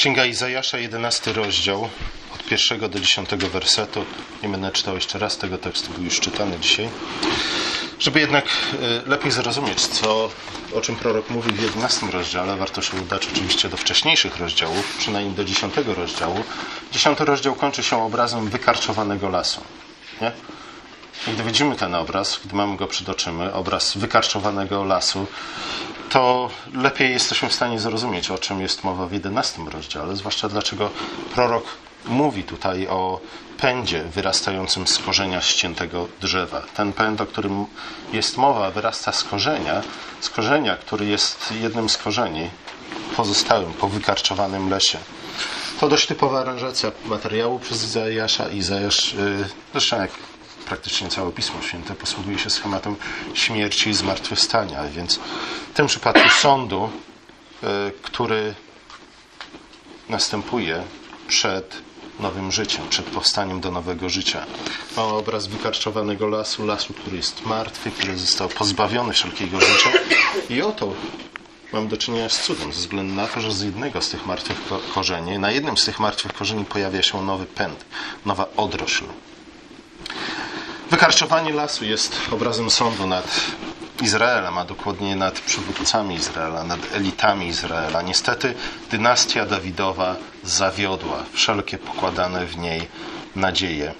Księga Izajasza, 11 rozdział, od pierwszego do dziesiątego wersetu. Nie będę czytał jeszcze raz tego tekstu, był już czytany dzisiaj. Żeby jednak e, lepiej zrozumieć, co, o czym prorok mówi w 11 rozdziale, warto się udać oczywiście do wcześniejszych rozdziałów, przynajmniej do 10 rozdziału. Dziesiąty rozdział kończy się obrazem wykarczowanego lasu. Nie? I gdy widzimy ten obraz, gdy mamy go przed obraz wykarczowanego lasu, to lepiej jesteśmy w stanie zrozumieć, o czym jest mowa w 11 rozdziale, zwłaszcza dlaczego prorok mówi tutaj o pędzie wyrastającym z korzenia ściętego drzewa. Ten pęd, o którym jest mowa, wyrasta z korzenia, z korzenia, który jest jednym z korzeni pozostałym po wykarczowanym lesie. To dość typowa aranżacja materiału przez Izajasza. Izajasz, yy, zresztą jak praktycznie całe Pismo Święte posługuje się schematem śmierci i zmartwychwstania, więc w tym przypadku sądu, y, który następuje przed nowym życiem, przed powstaniem do nowego życia. Mamy obraz wykarczowanego lasu, lasu, który jest martwy, który został pozbawiony wszelkiego życia i oto mamy do czynienia z cudem, ze względu na to, że z jednego z tych martwych korzeni, na jednym z tych martwych korzeni pojawia się nowy pęd, nowa odrośl. Wykarczowanie lasu jest obrazem sądu nad Izraelem, a dokładnie nad przywódcami Izraela, nad elitami Izraela. Niestety dynastia Dawidowa zawiodła wszelkie pokładane w niej nadzieje.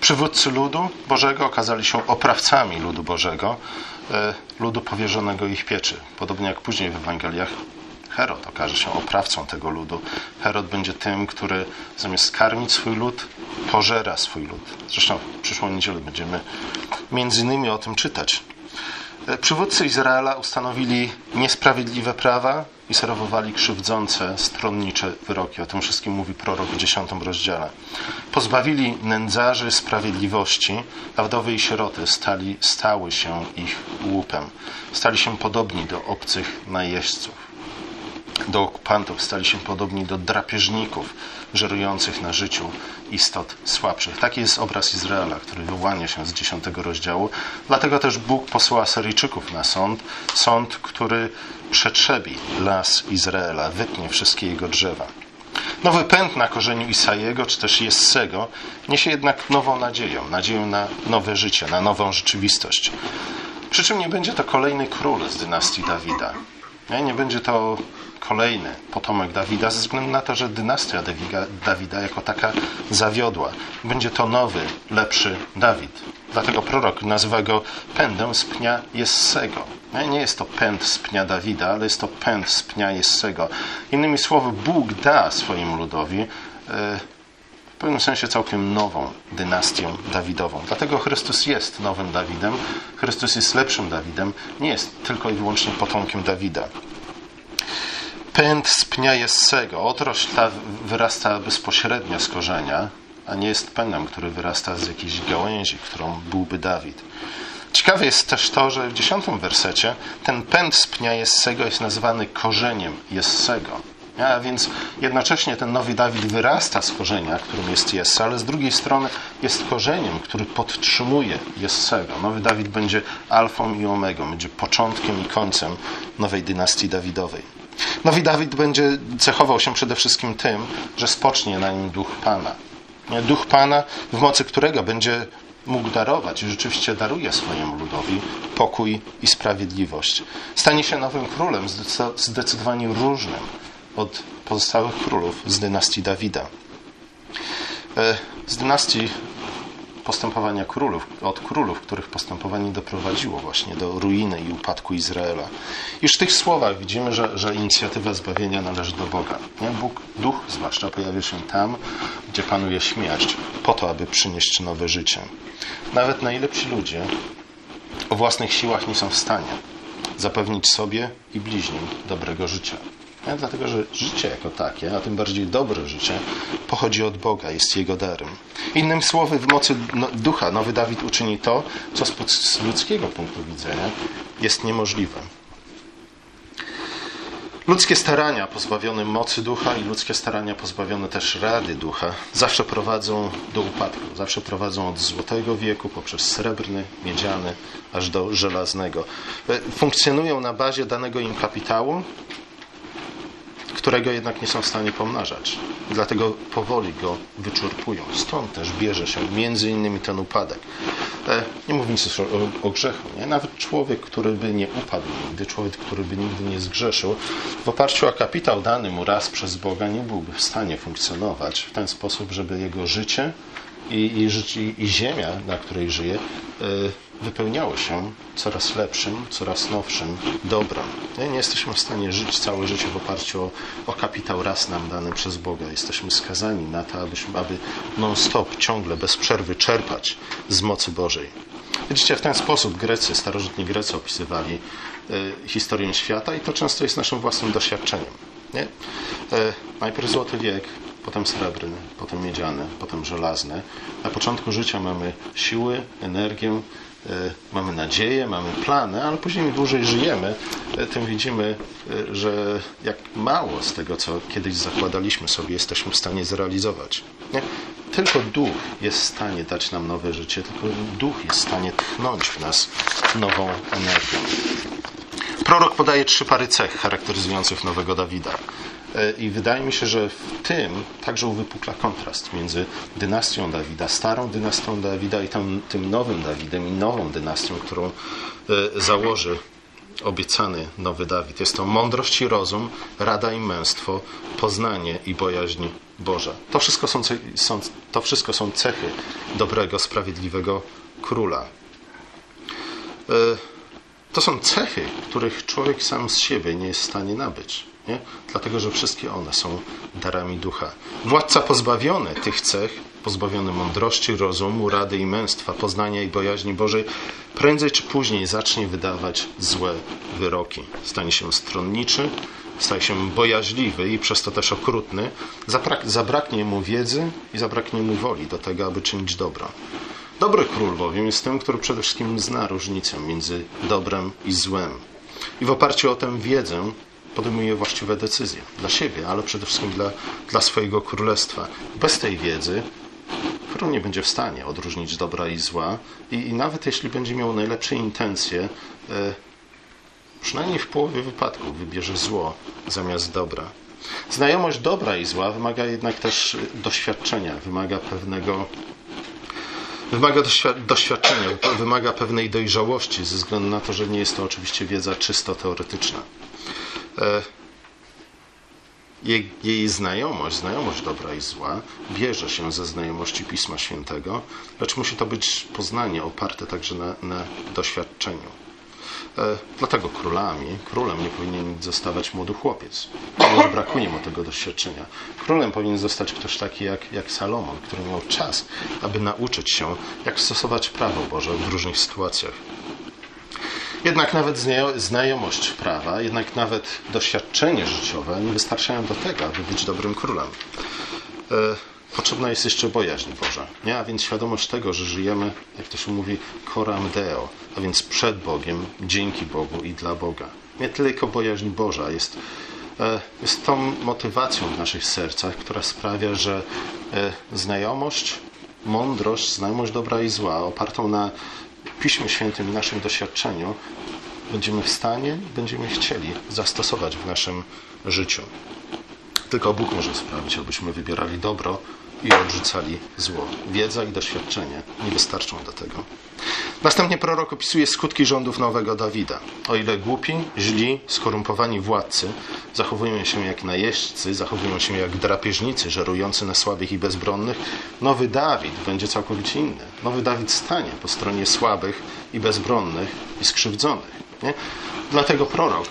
Przywódcy ludu Bożego okazali się oprawcami ludu Bożego, e, ludu powierzonego ich pieczy. Podobnie jak później w Ewangeliach Herod okaże się oprawcą tego ludu. Herod będzie tym, który zamiast karmić swój lud, pożera swój lud. Zresztą w przyszłą niedzielę będziemy między innymi o tym czytać. E, przywódcy Izraela ustanowili niesprawiedliwe prawa i serwowali krzywdzące, stronnicze wyroki. O tym wszystkim mówi prorok w dziesiątym rozdziale. Pozbawili nędzarzy sprawiedliwości, a wdowy i sieroty stali, stały się ich łupem. Stali się podobni do obcych najeźdźców do okupantów, stali się podobni do drapieżników żerujących na życiu istot słabszych. Taki jest obraz Izraela, który wyłania się z dziesiątego rozdziału. Dlatego też Bóg posłał Syryjczyków na sąd, sąd, który przetrzebi las Izraela, wytnie wszystkie jego drzewa. Nowy pęd na korzeniu Isajego, czy też Jessego, niesie jednak nową nadzieję, nadzieję na nowe życie, na nową rzeczywistość. Przy czym nie będzie to kolejny król z dynastii Dawida. Nie, nie będzie to kolejny potomek Dawida, ze względu na to, że dynastia Dawida jako taka zawiodła. Będzie to nowy, lepszy Dawid. Dlatego prorok nazywa go pędem z pnia Jessego. Nie jest to pęd z pnia Dawida, ale jest to pęd z pnia Jessego. Innymi słowy, Bóg da swojemu ludowi e, w pewnym sensie całkiem nową dynastię Dawidową. Dlatego Chrystus jest nowym Dawidem, Chrystus jest lepszym Dawidem, nie jest tylko i wyłącznie potomkiem Dawida pęd z pnia Jessego. Otrość ta wyrasta bezpośrednio z korzenia, a nie jest pędem, który wyrasta z jakiejś gałęzi, którą byłby Dawid. Ciekawe jest też to, że w dziesiątym wersecie ten pęd z pnia Jessego jest nazywany korzeniem Jessego. A więc jednocześnie ten nowy Dawid wyrasta z korzenia, którym jest Jesse, ale z drugiej strony jest korzeniem, który podtrzymuje Jessego. Nowy Dawid będzie alfą i omegą, będzie początkiem i końcem nowej dynastii Dawidowej. Nowy Dawid będzie cechował się przede wszystkim tym, że spocznie na nim duch Pana. Duch Pana, w mocy którego będzie mógł darować i rzeczywiście daruje swojemu ludowi pokój i sprawiedliwość. Stanie się nowym królem, zdecydowanie różnym od pozostałych królów z dynastii Dawida. E, z dynastii postępowania królów, od królów, których postępowanie doprowadziło właśnie do ruiny i upadku Izraela. Już w tych słowach widzimy, że, że inicjatywa zbawienia należy do Boga. Nie? Bóg, duch zwłaszcza, pojawia się tam, gdzie panuje śmierć, po to, aby przynieść nowe życie. Nawet najlepsi ludzie o własnych siłach nie są w stanie zapewnić sobie i bliźnim dobrego życia. Nie? Dlatego, że życie jako takie, a tym bardziej dobre życie, pochodzi od Boga, jest Jego darem. Innym słowy, w mocy no, ducha nowy Dawid uczyni to, co z ludzkiego punktu widzenia jest niemożliwe. Ludzkie starania pozbawione mocy ducha i ludzkie starania pozbawione też rady ducha zawsze prowadzą do upadku. Zawsze prowadzą od złotego wieku poprzez srebrny, miedziany, aż do żelaznego. Funkcjonują na bazie danego im kapitału którego jednak nie są w stanie pomnażać. Dlatego powoli go wyczerpują. Stąd też bierze się między innymi ten upadek. E, nie mówię nic o, o grzechu. Nie? Nawet człowiek, który by nie upadł nigdy, człowiek, który by nigdy nie zgrzeszył, w oparciu o kapitał dany mu raz przez Boga nie byłby w stanie funkcjonować w ten sposób, żeby jego życie i, i, i ziemia, na której żyje, e, wypełniało się coraz lepszym, coraz nowszym dobrem. Nie, jesteśmy w stanie żyć całe życie w oparciu o, o kapitał raz nam dany przez Boga. Jesteśmy skazani na to, abyśmy, aby non-stop, ciągle, bez przerwy czerpać z mocy Bożej. Widzicie, w ten sposób Grecy, starożytni Grecy opisywali e, historię świata i to często jest naszym własnym doświadczeniem. Nie? E, najpierw złoty wiek, potem srebrny, potem miedziany, potem żelazny. Na początku życia mamy siły, energię, mamy nadzieję, mamy plany, ale później im dłużej żyjemy, e, tym widzimy, e, że jak mało z tego, co kiedyś zakładaliśmy sobie, jesteśmy w stanie zrealizować. Nie? Tylko duch jest w stanie dać nam nowe życie, tylko duch jest w stanie tchnąć w nas nową energię. Prorok podaje trzy pary cech charakteryzujących nowego Dawida. E, I wydaje mi się, że w tym także uwypukla kontrast między dynastią Dawida, starą dynastią Dawida i tam, tym nowym Dawidem i nową dynastią, którą e, założy obiecany nowy Dawid. Jest to mądrość i rozum, rada i męstwo, poznanie i bojaźń Boża. To wszystko są, są, to wszystko są cechy dobrego, sprawiedliwego króla. E, to są cechy, których człowiek sam z siebie nie jest w stanie nabyć. Nie? Dlatego, że wszystkie one są darami ducha. Władca pozbawiony tych cech, pozbawiony mądrości, rozumu, rady i męstwa, poznania i bojaźni Bożej, prędzej czy później zacznie wydawać złe wyroki. Stanie się stronniczy, staje się bojaźliwy i przez to też okrutny. Zabraknie mu wiedzy i zabraknie mu woli do tego, aby czynić dobro. Dobry król bowiem jest tym, który przede wszystkim zna różnicę między dobrem i złem. I w oparciu o tę wiedzę podejmuje właściwe decyzje dla siebie, ale przede wszystkim dla, dla swojego królestwa. Bez tej wiedzy król nie będzie w stanie odróżnić dobra i zła i, i nawet jeśli będzie miał najlepsze intencje, e, przynajmniej w połowie wypadków wybierze zło zamiast dobra. Znajomość dobra i zła wymaga jednak też doświadczenia, wymaga pewnego wymaga doświadczenia, wymaga pewnej dojrzałości, ze względu na to, że nie jest to oczywiście wiedza czysto teoretyczna. E, jej, jej, znajomość, znajomość dobra i zła, bierze się ze znajomości Pisma Świętego, lecz musi to być poznanie oparte także na, na doświadczeniu. E, dlatego królami, królem nie powinien zostawać młody chłopiec, ponieważ brakuje mu tego doświadczenia. Królem powinien zostać ktoś taki jak, jak Salomon, który miał czas, aby nauczyć się, jak stosować prawo Boże w różnych sytuacjach. Jednak nawet znajomość prawa, jednak nawet doświadczenie życiowe nie wystarczają do tego, aby być dobrym królem. Potrzebna jest jeszcze bojaźń Boża, nie? a więc świadomość tego, że żyjemy, jak to się mówi, coram deo, a więc przed Bogiem, dzięki Bogu i dla Boga. Nie tylko bojaźń Boża jest, e, jest tą motywacją w naszych sercach, która sprawia, że e, znajomość, mądrość, znajomość dobra i zła, opartą na Piśmie Świętym i naszym doświadczeniu będziemy w stanie, będziemy chcieli zastosować w naszym życiu. Tylko Bóg może sprawić, abyśmy wybierali dobro i odrzucali zło. Wiedza i doświadczenie nie wystarczą do tego. Następnie prorok opisuje skutki rządów nowego Dawida. O ile głupi, źli, skorumpowani władcy zachowują się jak najeźdźcy, zachowują się jak drapieżnicy żerujący na słabych i bezbronnych, nowy Dawid będzie całkowicie inny. Nowy Dawid stanie po stronie słabych i bezbronnych i skrzywdzonych. Nie? Dlatego prorok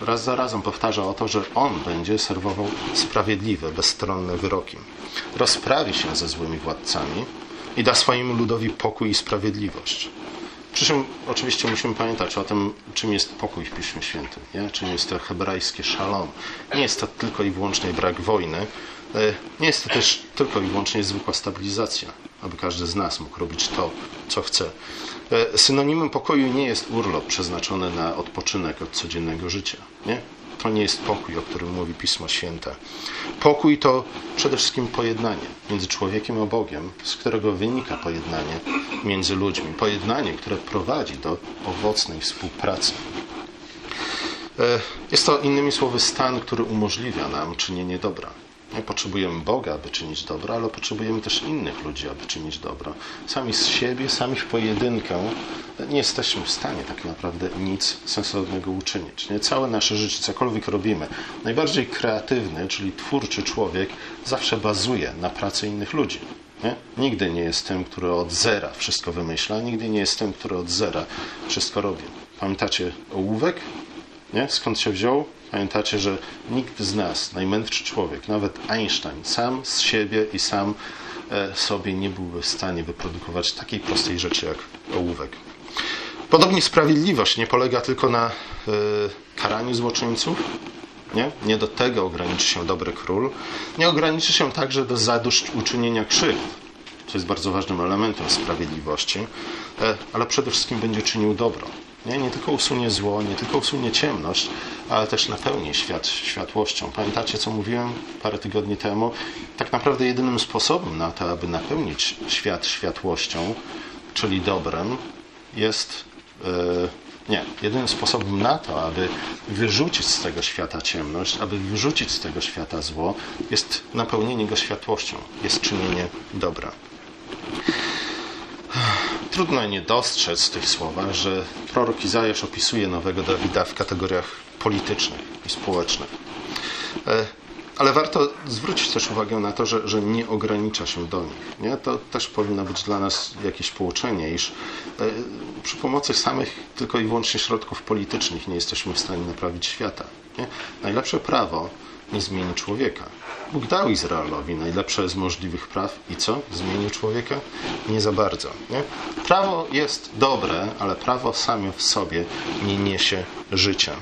raz za razem powtarza o to, że on będzie serwował sprawiedliwe, bezstronne wyroki. Rozprawi się ze złymi władcami i da swojemu ludowi pokój i sprawiedliwość. Przy czym oczywiście musimy pamiętać o tym, czym jest pokój w Piśmie Świętym, nie? czym jest to hebrajskie szalom. Nie jest to tylko i wyłącznie brak wojny, e, nie jest to też tylko i wyłącznie zwykła stabilizacja, aby każdy z nas mógł robić to, co chce. E, synonimem pokoju nie jest urlop przeznaczony na odpoczynek od codziennego życia. Nie? To nie jest pokój, o którym mówi Pismo Święte. Pokój to przede wszystkim pojednanie między człowiekiem a Bogiem, z którego wynika pojednanie między ludźmi. Pojednanie, które prowadzi do owocnej współpracy. E, jest to innymi słowy stan, który umożliwia nam czynienie dobra. Nie potrzebujemy Boga, aby czynić dobro, ale potrzebujemy też innych ludzi, aby czynić dobro. Sami z siebie, sami w pojedynkę nie jesteśmy w stanie tak naprawdę nic sensownego uczynić. Nie? Całe nasze życie, cokolwiek robimy, najbardziej kreatywny, czyli twórczy człowiek zawsze bazuje na pracy innych ludzi. Nie? Nigdy nie jest tym, który od zera wszystko wymyśla, nigdy nie jest tym, który od zera wszystko robi. Pamiętacie ołówek? Nie? Skąd się wziął? Pamiętacie, że nikt z nas, najmędrszy człowiek, nawet Einstein, sam z siebie i sam e, sobie nie byłby w stanie wyprodukować takiej prostej rzeczy jak ołówek. Podobnie sprawiedliwość nie polega tylko na y, karaniu złoczyńców. Nie? nie do tego ograniczy się dobry król. Nie ograniczy się także do zadośćuczynienia krzywd, co jest bardzo ważnym elementem sprawiedliwości, e, ale przede wszystkim będzie czynił dobro. Nie? nie tylko usunie zło, nie tylko usunie ciemność, ale też napełni świat światłością. Pamiętacie, co mówiłem parę tygodni temu? Tak naprawdę jedynym sposobem na to, aby napełnić świat światłością, czyli dobrem, jest. Yy, nie, jedynym sposobem na to, aby wyrzucić z tego świata ciemność, aby wyrzucić z tego świata zło, jest napełnienie go światłością, jest czynienie dobra. Trudno nie dostrzec w tych słowach, że prorok Izajasz opisuje nowego Dawida w kategoriach politycznych i społecznych. E, ale warto zwrócić też uwagę na to, że, że nie ogranicza się do nich. Nie? To też powinno być dla nas jakieś pouczenie, iż e, przy pomocy samych tylko i wyłącznie środków politycznych nie jesteśmy w stanie naprawić świata. Nie? Najlepsze prawo nie zmieni człowieka. Bóg dał Izraelowi najlepsze z możliwych praw i co? Zmienił człowieka? Nie za bardzo. Nie? Prawo jest dobre, ale prawo samo w sobie nie niesie życia.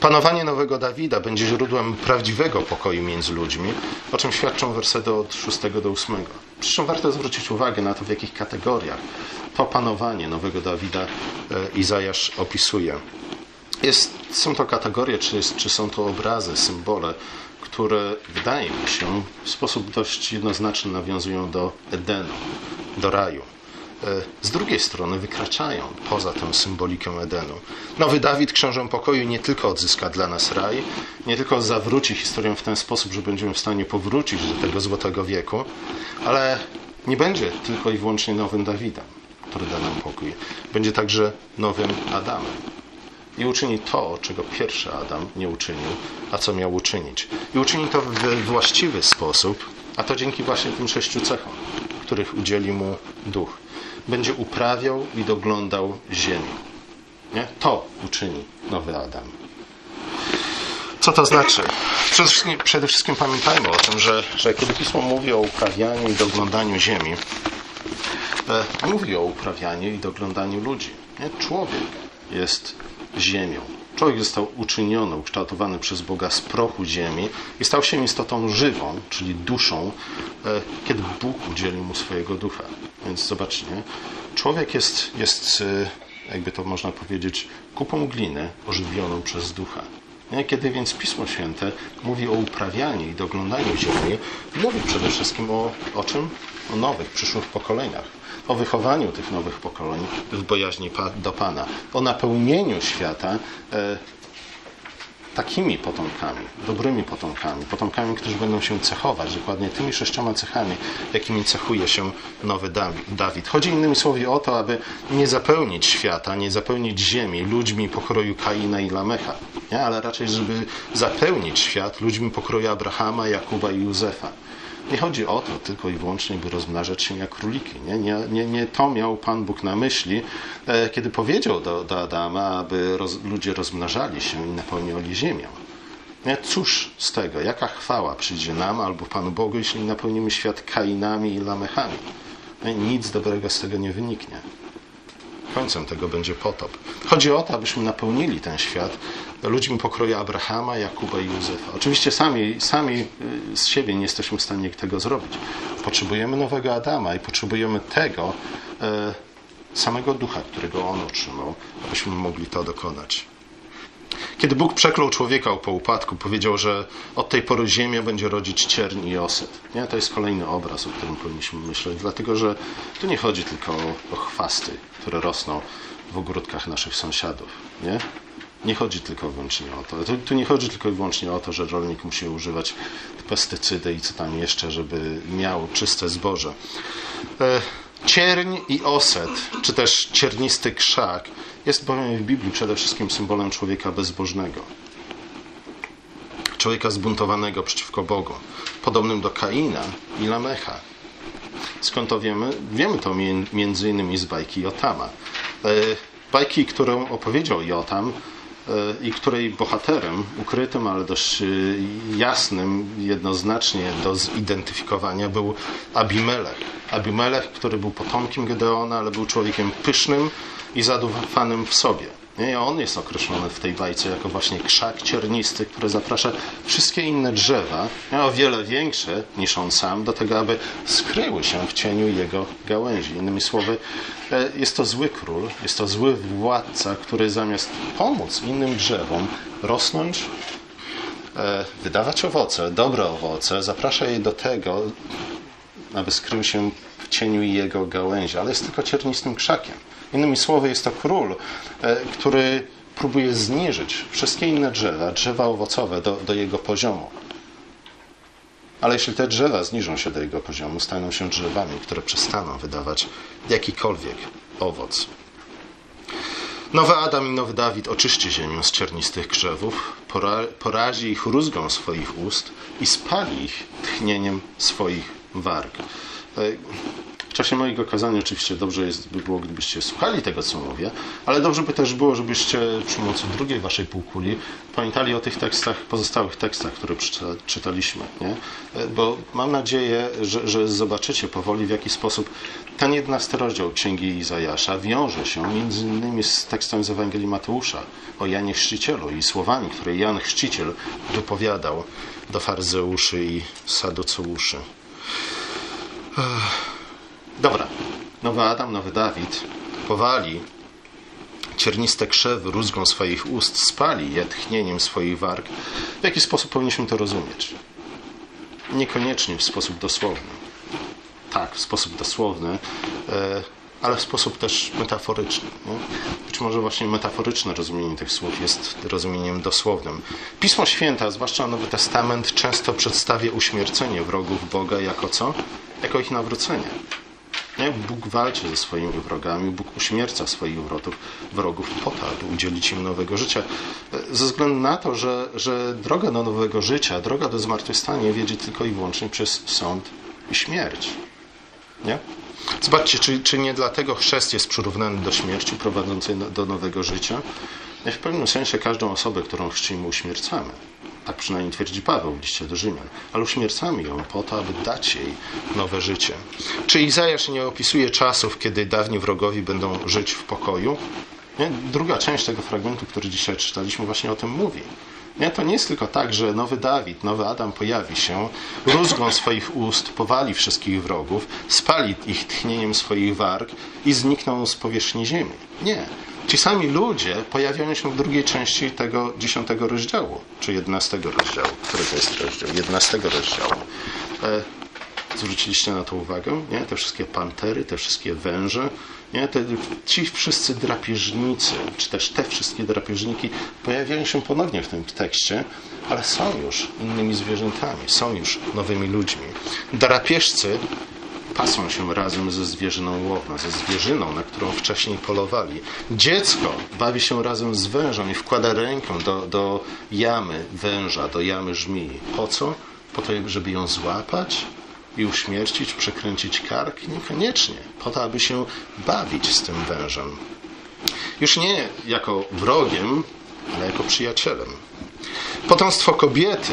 Panowanie nowego Dawida będzie źródłem prawdziwego pokoju między ludźmi, o czym świadczą wersety od 6 do 8. Przy czym warto zwrócić uwagę na to, w jakich kategoriach to panowanie nowego Dawida e, Izajasz opisuje. Jest, są to kategorie, czy, czy są to obrazy, symbole, które wydaje mi się w sposób dość jednoznaczny nawiązują do Edenu, do raju. E, z drugiej strony wykraczają poza tę symbolikę Edenu. Nowy Dawid, książę pokoju, nie tylko odzyska dla nas raj, nie tylko zawróci historię w ten sposób, że będziemy w stanie powrócić do tego złotego wieku, ale nie będzie tylko i wyłącznie nowym Dawidem, który da nam pokój. Będzie także nowym Adamem i uczyni to, czego pierwszy Adam nie uczynił, a co miał uczynić. I uczyni to w właściwy sposób, a to dzięki właśnie tym sześciu cechom, których udzieli mu duch. Będzie uprawiał i doglądał ziemię. Nie? To uczyni nowy Adam. Co to znaczy? Przede wszystkim, przede wszystkim pamiętajmy o tym, że, że kiedy Pismo mówi o uprawianiu i doglądaniu ziemi, e, mówi o uprawianiu i doglądaniu ludzi. Nie? Człowiek jest ziemią. Człowiek został uczyniony, ukształtowany przez Boga z prochu ziemi i stał się istotą żywą, czyli duszą, e, kiedy Bóg udzielił mu swojego ducha. Więc zobaczcie, człowiek jest, jest e, jakby to można powiedzieć, kupą gliny ożywioną przez ducha. Kiedy więc Pismo Święte mówi o uprawianiu i doglądaniu ziemi, mówi przede wszystkim o, o czym? O nowych, przyszłych pokoleniach o wychowaniu tych nowych pokoleń w bojaźni do Pana, o napełnieniu świata e, takimi potomkami, dobrymi potomkami, potomkami, którzy będą się cechować dokładnie tymi sześcioma cechami, jakimi cechuje się nowy Dawid. Chodzi innymi słowy o to, aby nie zapełnić świata, nie zapełnić ziemi ludźmi pokroju Kaina i Lamecha, nie? ale raczej, żeby zapełnić świat ludźmi pokroju Abrahama, Jakuba i Józefa. Nie chodzi o to tylko i wyłącznie, by rozmnażać się jak króliki. Nie, nie, nie, nie to miał Pan Bóg na myśli, e, kiedy powiedział do, do Adama, aby roz, ludzie rozmnażali się i napełniali ziemię. Nie? Cóż z tego? Jaka chwała przyjdzie nam albo Panu Bogu, jeśli napełnimy świat kainami i lamechami? Nic dobrego z tego nie wyniknie. Końcem tego będzie potop. Chodzi o to, abyśmy napełnili ten świat ludźmi pokroju Abrahama, Jakuba i Józefa. Oczywiście sami, sami y, z siebie nie jesteśmy w stanie tego zrobić. Potrzebujemy nowego Adama i potrzebujemy tego e, samego ducha, którego on otrzymał, abyśmy mogli to dokonać. Kiedy Bóg przeklął człowieka po upadku, powiedział, że od tej pory ziemia będzie rodzić cierń i osyt. Nie? To jest kolejny obraz, o którym powinniśmy myśleć, dlatego że tu nie chodzi tylko o, o chwasty, które rosną w ogródkach naszych sąsiadów. Nie? nie chodzi tylko wyłącznie o to. Tu, tu, nie chodzi tylko i wyłącznie o to, że rolnik musi używać pestycydy i co tam jeszcze, żeby miał czyste zboże. E, cierń i oset, czy też ciernisty krzak, jest bowiem w Biblii przede wszystkim symbolem człowieka bezbożnego. Człowieka zbuntowanego przeciwko Bogu, podobnym do Kaina i Lamecha. Skąd to wiemy? Wiemy to między innymi z bajki Jotama. E, bajki, którą opowiedział Jotam i której bohaterem, ukrytym, ale dość e, jasnym, jednoznacznie do zidentyfikowania był Abimelech. Abimelech, który był potomkiem Gedeona, ale był człowiekiem pysznym i zadufanym w sobie. I on jest określony w tej bajce jako właśnie krzak ciernisty, który zaprasza wszystkie inne drzewa, o wiele większe niż on sam, do tego, aby skryły się w cieniu jego gałęzi. Innymi słowy, e, jest to zły król, jest to zły władca, który zamiast pomóc innym drzewom rosnąć, e, wydawać owoce, dobre owoce, zaprasza je do tego, aby skrył się w cieniu jego gałęzi, ale jest tylko ciernistym krzakiem. Innymi słowy, jest to król, e, który próbuje zniżyć wszystkie inne drzewa, drzewa owocowe do, do jego poziomu. Ale jeśli te drzewa zniżą się do jego poziomu, staną się drzewami, które przestaną wydawać jakikolwiek owoc. Nowy Adam i nowy Dawid oczyści ziemię z ciernistych krzewów, porazi ich rózgą swoich ust i spali ich tchnieniem swoich warg. E, w czasie mojego kazania oczywiście dobrze jest, by było, gdybyście słuchali tego, co mówię, ale dobrze by też było, żebyście przy pomocy drugiej waszej półkuli pamiętali o tych tekstach, pozostałych tekstach, które czytaliśmy. Nie? Bo mam nadzieję, że, że zobaczycie powoli, w jaki sposób ten jedenasty rozdział Księgi Izajasza wiąże się między innymi z tekstem z Ewangelii Mateusza o Janie Chrzcicielu i słowami, które Jan Chrzciciel wypowiadał do faryzeuszy i saduceuszy. Dobra. Nowy Adam, nowy Dawid powali cierniste krzewy rózgą swoich ust, spali je tchnieniem swoich warg. W jaki sposób powinniśmy to rozumieć? Niekoniecznie w sposób dosłowny. Tak, w sposób dosłowny, e, ale w sposób też metaforyczny. Nie? Być może właśnie metaforyczne rozumienie tych słów jest rozumieniem dosłownym. Pismo Święte, zwłaszcza Nowy Testament, często przedstawia uśmiercenie wrogów Boga jako co? Jako ich nawrócenie. Bóg walczy ze swoimi wrogami, Bóg uśmierca swoich wrogów, wrogów po to, aby udzielić im nowego życia. Ze względu na to, że, że droga do nowego życia, droga do zmartwychwstania wiedzie tylko i wyłącznie przez sąd i śmierć. Nie? Zobaczcie, czy, czy nie dlatego chrzest jest przyrównany do śmierci prowadzącej do nowego życia? W pewnym sensie każdą osobę, którą chrzcimy, uśmiercamy. Tak przynajmniej twierdzi Paweł w liście do Rzymian. Ale uśmiercamy ją po to, aby dać jej nowe życie. Czy Izajasz nie opisuje czasów, kiedy dawni wrogowie będą żyć w pokoju? Nie? Druga część tego fragmentu, który dzisiaj czytaliśmy, właśnie o tym mówi. Nie? To nie jest tylko tak, że nowy Dawid, nowy Adam pojawi się, rózgą swoich ust powali wszystkich wrogów, spali ich tchnieniem swoich warg i znikną z powierzchni ziemi. Nie. Ci sami ludzie pojawiają się w drugiej części tego dziesiątego rozdziału, czy jedenastego rozdziału. Który to jest rozdział? Jedenastego rozdziału. E, zwróciliście na to uwagę? Nie? Te wszystkie pantery, te wszystkie węże, nie? Te, ci wszyscy drapieżnicy, czy też te wszystkie drapieżniki pojawiają się ponownie w tym tekście, ale są już innymi zwierzętami, są już nowymi ludźmi. Drapieżcy pasą się razem ze zwierzyną łowną, ze zwierzyną, na którą wcześniej polowali. Dziecko bawi się razem z wężem i wkłada rękę do, do jamy węża, do jamy żmii. Po co? Po to, żeby ją złapać i uśmiercić, przekręcić kark? Niekoniecznie. Po to, aby się bawić z tym wężem. Już nie jako wrogiem, ale jako przyjacielem. Potomstwo kobiety,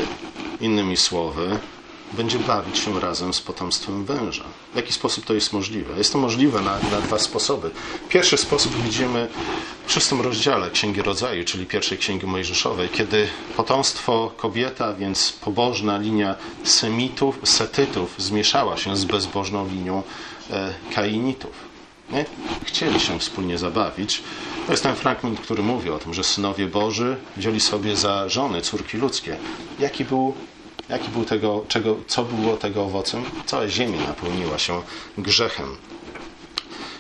innymi słowy, będzie bawić się razem z potomstwem węża. W jaki sposób to jest możliwe? Jest to możliwe na, na dwa sposoby. Pierwszy sposób widzimy w szóstym rozdziale Księgi Rodzaju, czyli pierwszej Księgi Mojżeszowej, kiedy potomstwo kobieta, więc pobożna linia semitów, setytów zmieszała się z bezbożną linią e, kainitów. Nie? Chcieli się wspólnie zabawić. To jest ten fragment, który mówi o tym, że synowie Boży wzięli sobie za żony córki ludzkie. Jaki był Jaki był tego, czego, co było tego owocem? Cała ziemia napełniła się grzechem.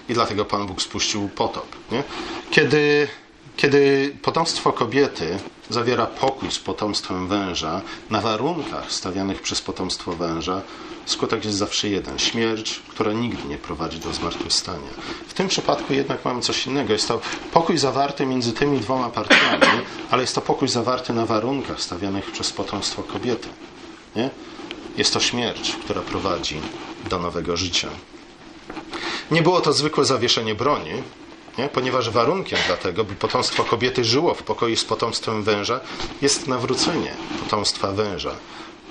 I dlatego Pan Bóg spuścił potop. Nie? Kiedy, Kiedy potomstwo kobiety zawiera pokój z potomstwem węża na warunkach stawianych przez potomstwo węża, skutek jest zawsze jeden śmierć, która nigdy nie prowadzi do zmartwychwstania. W tym przypadku jednak mamy coś innego. Jest to pokój zawarty między tymi dwoma partiami, ale jest to pokój zawarty na warunkach stawianych przez potomstwo kobiety. Nie? Jest to śmierć, która prowadzi do nowego życia. Nie było to zwykłe zawieszenie broni, nie? ponieważ warunkiem dla tego, by potomstwo kobiety żyło w pokoju z potomstwem węża, jest nawrócenie potomstwa węża,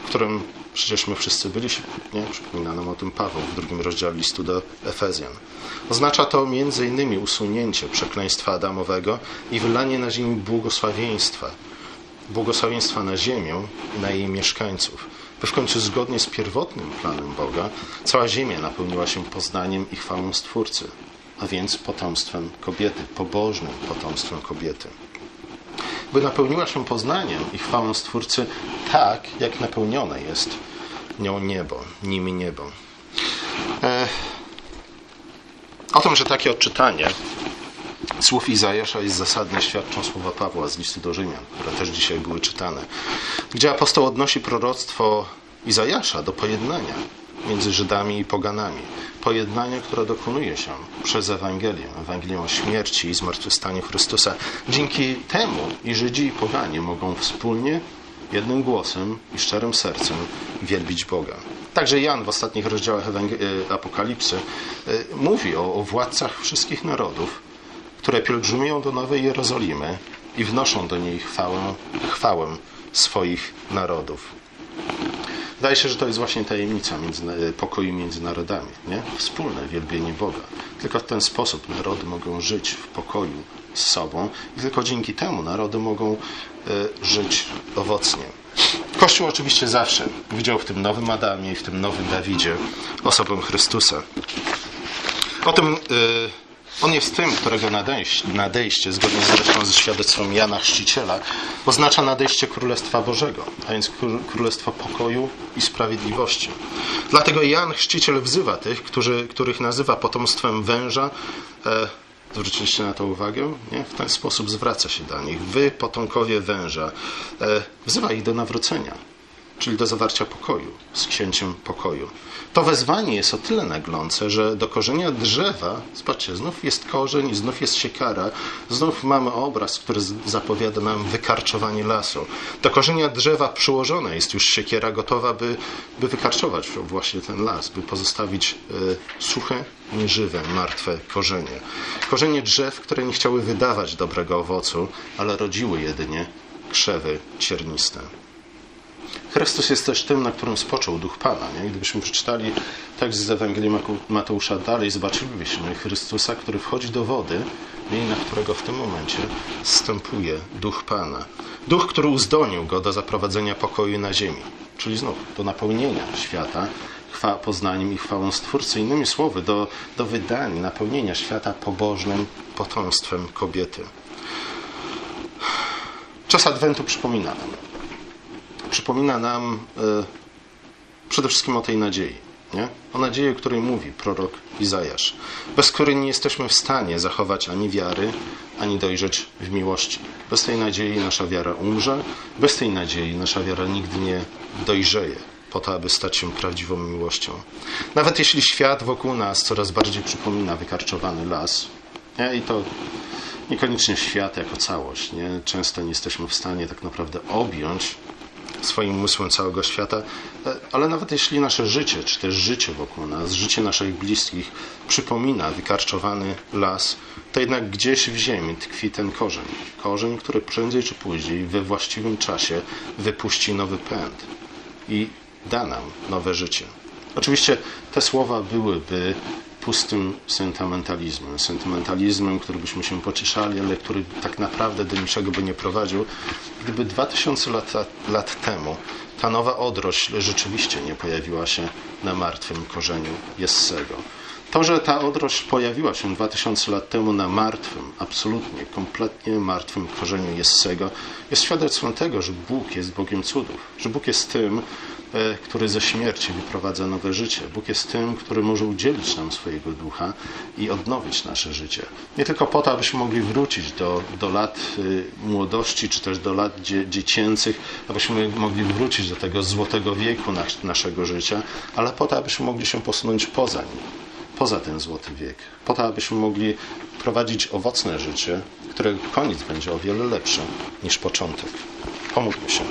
w którym przecież my wszyscy byliśmy. Nie? Przypomina nam o tym Paweł w drugim rozdziale listu do Efezjan. Oznacza to innymi usunięcie przekleństwa Adamowego i wylanie na ziemi błogosławieństwa. Błogosławieństwa na ziemię i na jej mieszkańców by w końcu zgodnie z pierwotnym planem Boga cała ziemia napełniła się poznaniem i chwałą Stwórcy, a więc potomstwem kobiety, pobożnym potomstwem kobiety. By napełniła się poznaniem i chwałą Stwórcy tak, jak napełnione jest nią niebo, nimi niebo. E, o tym, że takie odczytanie słów Izajasza jest zasadne, świadczą słowa Pawła z listu do Rzymian, które też dzisiaj były czytane, gdzie apostoł odnosi proroctwo Izajasza do pojednania między Żydami i poganami. Pojednania, które dokonuje się przez Ewangelię, Ewangelię o śmierci i zmartwychwstaniu Chrystusa. Dzięki temu i Żydzi i poganie mogą wspólnie, jednym głosem i szczerym sercem wielbić Boga. Także Jan w ostatnich rozdziałach e, Apokalipsy e, mówi o, o władcach wszystkich narodów, które pielgrzymują do Nowej Jerozolimy i wnoszą do niej chwałę, chwałę swoich narodów. Wydaje się, że to jest właśnie tajemnica między, pokoju między narodami. Nie? Wspólne wielbienie Boga. Tylko w ten sposób narody mogą żyć w pokoju z sobą i tylko dzięki temu narody mogą y, żyć owocnie. Kościół oczywiście zawsze widział w tym nowym Adamie i w tym nowym Dawidzie osobę Chrystusa. O tym y, on jest tym, którego nadejście, nadejście, zgodnie zresztą ze świadectwem Jana Chrzciciela, oznacza nadejście Królestwa Bożego, a więc Królestwo pokoju i sprawiedliwości. Dlatego Jan Chrzciciel wzywa tych, którzy, których nazywa potomstwem węża, e, Zwróciliście na to uwagę? Nie? W ten sposób zwraca się do nich. Wy, potomkowie węża. E, wzywa ich do nawrócenia czyli do zawarcia pokoju z księciem pokoju. To wezwanie jest o tyle naglące, że do korzenia drzewa, zobaczcie, znów jest korzeń, znów jest siekara, znów mamy obraz, który zapowiada nam wykarczowanie lasu. Do korzenia drzewa przyłożona jest już siekiera gotowa, by, by wykarczować właśnie ten las, by pozostawić y, suche, nieżywe, martwe korzenie. Korzenie drzew, które nie chciały wydawać dobrego owocu, ale rodziły jedynie krzewy cierniste. Chrystus jest też tym, na którym spoczął Duch Pana. Nie? Gdybyśmy przeczytali tekst z Ewangelii Mateusza dalej, zobaczylibyśmy Chrystusa, który wchodzi do wody i na którego w tym momencie wstępuje Duch Pana. Duch, który uzdolnił go do zaprowadzenia pokoju na ziemi, czyli znów do napełnienia świata chwa, poznaniem i chwałą Stwórcy. Innymi słowy, do, do wydania, napełnienia świata pobożnym potomstwem kobiety. Czas Adwentu przypomina nam przypomina nam e, przede wszystkim o tej nadziei. Nie? O nadziei, o której mówi prorok Izajasz, bez której nie jesteśmy w stanie zachować ani wiary, ani dojrzeć w miłości. Bez tej nadziei nasza wiara umrze, bez tej nadziei nasza wiara nigdy nie dojrzeje po to, aby stać się prawdziwą miłością. Nawet jeśli świat wokół nas coraz bardziej przypomina wykarczowany las, nie? i to niekoniecznie świat jako całość, nie? często nie jesteśmy w stanie tak naprawdę objąć swoim umysłem całego świata, e, ale nawet jeśli nasze życie, czy też życie wokół nas, życie naszych bliskich przypomina wykarczowany las, to jednak gdzieś w ziemi tkwi ten korzeń. Korzeń, który prędzej czy później we właściwym czasie wypuści nowy pęd i da nam nowe życie. Oczywiście te słowa byłyby pustym sentymentalizmem. Sentymentalizmem, który byśmy się pocieszali, ale który tak naprawdę do niczego by nie prowadził. Gdyby 2000 lat, lat temu ta nowa odrośl rzeczywiście nie pojawiła się na martwym korzeniu Jessego. To, że ta odrość pojawiła się 2000 lat temu na martwym, absolutnie, kompletnie martwym korzeniu Jessego, jest świadectwem tego, że Bóg jest Bogiem cudów, że Bóg jest tym, e, który ze śmierci wyprowadza nowe życie. Bóg jest tym, który może udzielić nam swojego ducha i odnowić nasze życie. Nie tylko po to, abyśmy mogli wrócić do, do lat y, młodości, czy też do lat dzie, dziecięcych, abyśmy mogli wrócić do tego złotego wieku nas, naszego życia, ale po to, abyśmy mogli się posunąć poza nim poza ten złoty wiek, po to, abyśmy mogli prowadzić owocne życie, którego koniec będzie o wiele lepszy niż początek. Pomódlmy się.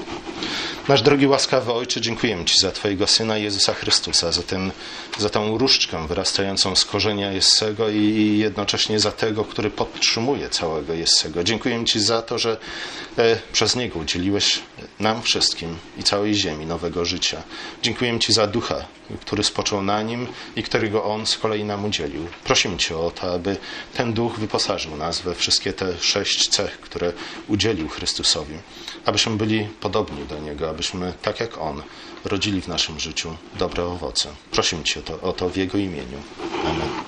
Nasz drogi łaskawy Ojcze, dziękujemy Ci za Twojego Syna Jezusa Chrystusa, za, ten, za tą różdżkę wyrastającą z korzenia Jessego i jednocześnie za tego, który podtrzymuje całego Jessego. Dziękujemy Ci za to, że e, przez Niego udzieliłeś nam wszystkim i całej ziemi nowego życia. Dziękujemy Ci za ducha, który spoczął na nim i którego On z kolei nam udzielił. Prosimy Cię o to, aby ten duch wyposażył nas we wszystkie te sześć cech, które udzielił Chrystusowi, abyśmy byli podobni do Niego, abyśmy, tak jak On, rodzili w naszym życiu dobre owoce. Prosimy Cię o to w Jego imieniu. Amen.